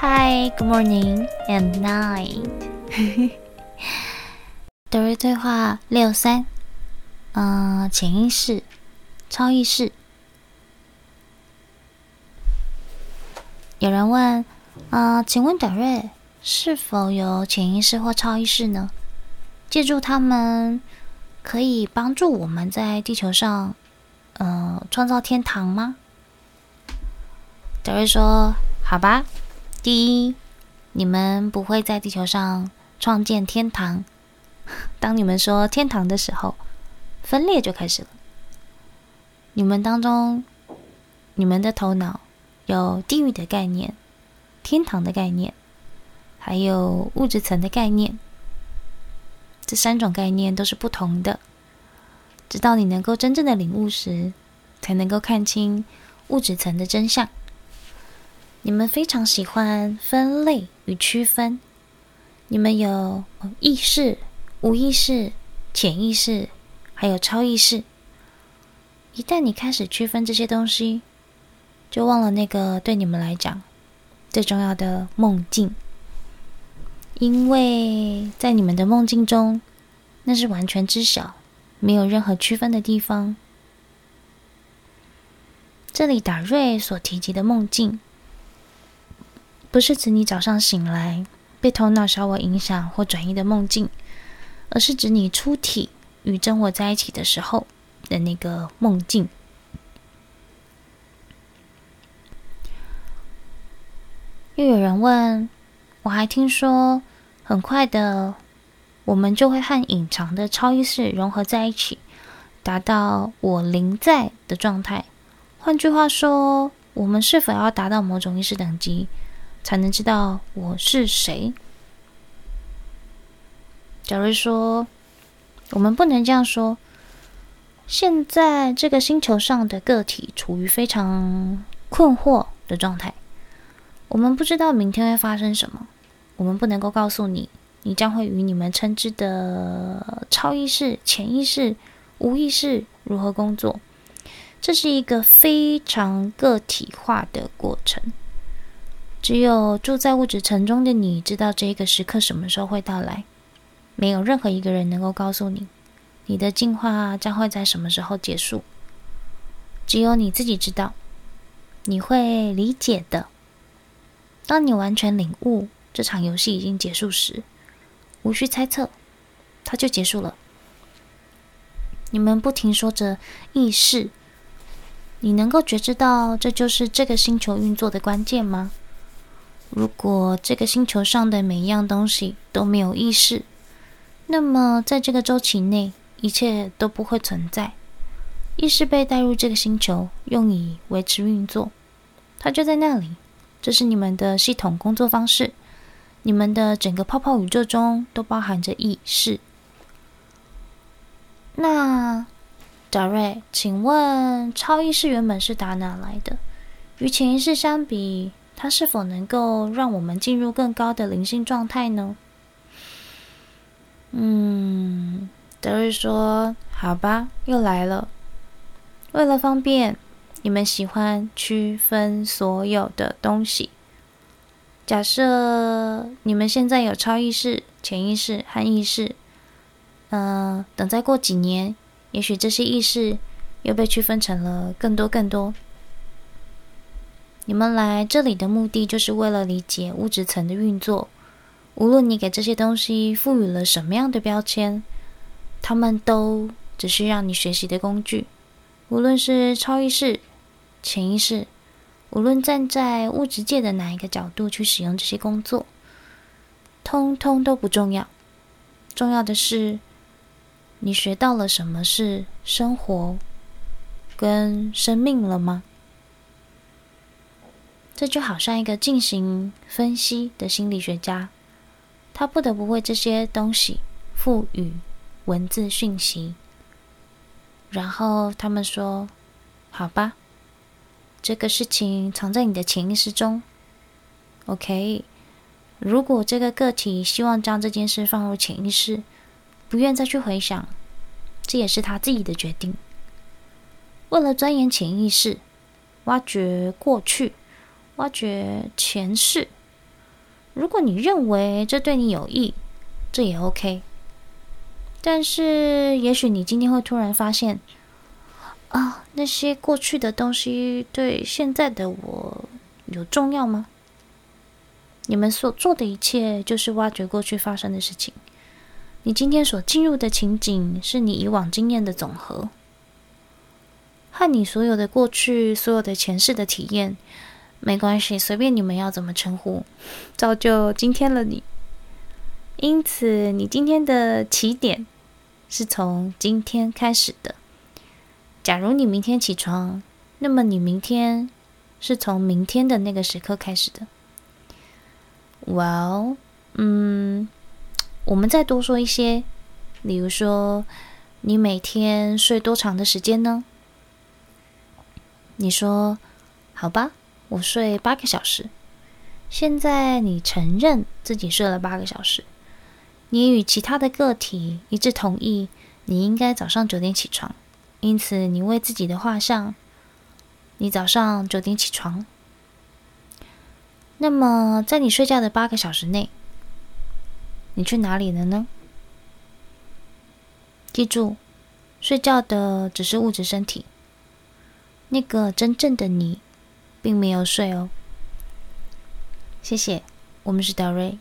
Hi, good morning and night。德瑞对话六三，嗯，潜意识、超意识。有人问，呃，请问德瑞是否有潜意识或超意识呢？借助他们，可以帮助我们在地球上，呃，创造天堂吗？德瑞说：“好吧，第一，你们不会在地球上创建天堂。当你们说天堂的时候，分裂就开始了。你们当中，你们的头脑有地狱的概念、天堂的概念，还有物质层的概念。这三种概念都是不同的。直到你能够真正的领悟时，才能够看清物质层的真相。”你们非常喜欢分类与区分，你们有意识、无意识、潜意识，还有超意识。一旦你开始区分这些东西，就忘了那个对你们来讲最重要的梦境，因为在你们的梦境中，那是完全知晓，没有任何区分的地方。这里达瑞所提及的梦境。不是指你早上醒来被头脑小我影响或转移的梦境，而是指你出体与真我在一起的时候的那个梦境。又有人问，我还听说，很快的，我们就会和隐藏的超意识融合在一起，达到我临在的状态。换句话说，我们是否要达到某种意识等级？才能知道我是谁。假如说，我们不能这样说。现在这个星球上的个体处于非常困惑的状态，我们不知道明天会发生什么。我们不能够告诉你，你将会与你们称之的超意识、潜意识、无意识如何工作。这是一个非常个体化的过程。只有住在物质层中的你知道这个时刻什么时候会到来，没有任何一个人能够告诉你，你的进化将会在什么时候结束。只有你自己知道，你会理解的。当你完全领悟这场游戏已经结束时，无需猜测，它就结束了。你们不停说着意识，你能够觉知到这就是这个星球运作的关键吗？如果这个星球上的每一样东西都没有意识，那么在这个周期内，一切都不会存在。意识被带入这个星球，用以维持运作，它就在那里。这是你们的系统工作方式。你们的整个泡泡宇宙中都包含着意识。那，达瑞，请问超意识原本是打哪来的？与潜意识相比？它是否能够让我们进入更高的灵性状态呢？嗯，德瑞说：“好吧，又来了。为了方便，你们喜欢区分所有的东西。假设你们现在有超意识、潜意识和意识，嗯、等再过几年，也许这些意识又被区分成了更多更多。”你们来这里的目的，就是为了理解物质层的运作。无论你给这些东西赋予了什么样的标签，它们都只是让你学习的工具。无论是超意识、潜意识，无论站在物质界的哪一个角度去使用这些工作，通通都不重要。重要的是，你学到了什么是生活跟生命了吗？这就好像一个进行分析的心理学家，他不得不为这些东西赋予文字讯息。然后他们说：“好吧，这个事情藏在你的潜意识中。OK，如果这个个体希望将这件事放入潜意识，不愿再去回想，这也是他自己的决定。为了钻研潜意识，挖掘过去。”挖掘前世，如果你认为这对你有益，这也 OK。但是，也许你今天会突然发现，啊，那些过去的东西对现在的我有重要吗？你们所做的一切，就是挖掘过去发生的事情。你今天所进入的情景，是你以往经验的总和，和你所有的过去、所有的前世的体验，没关系，随便你们要怎么称呼，造就今天了你。因此，你今天的起点是从今天开始的。假如你明天起床，那么你明天是从明天的那个时刻开始的。Well，嗯，我们再多说一些，比如说，你每天睡多长的时间呢？你说，好吧，我睡八个小时。现在你承认自己睡了八个小时，你与其他的个体一致同意，你应该早上九点起床，因此你为自己的画像，你早上九点起床。那么，在你睡觉的八个小时内，你去哪里了呢？记住，睡觉的只是物质身体，那个真正的你，并没有睡哦。谢谢，我们是德瑞。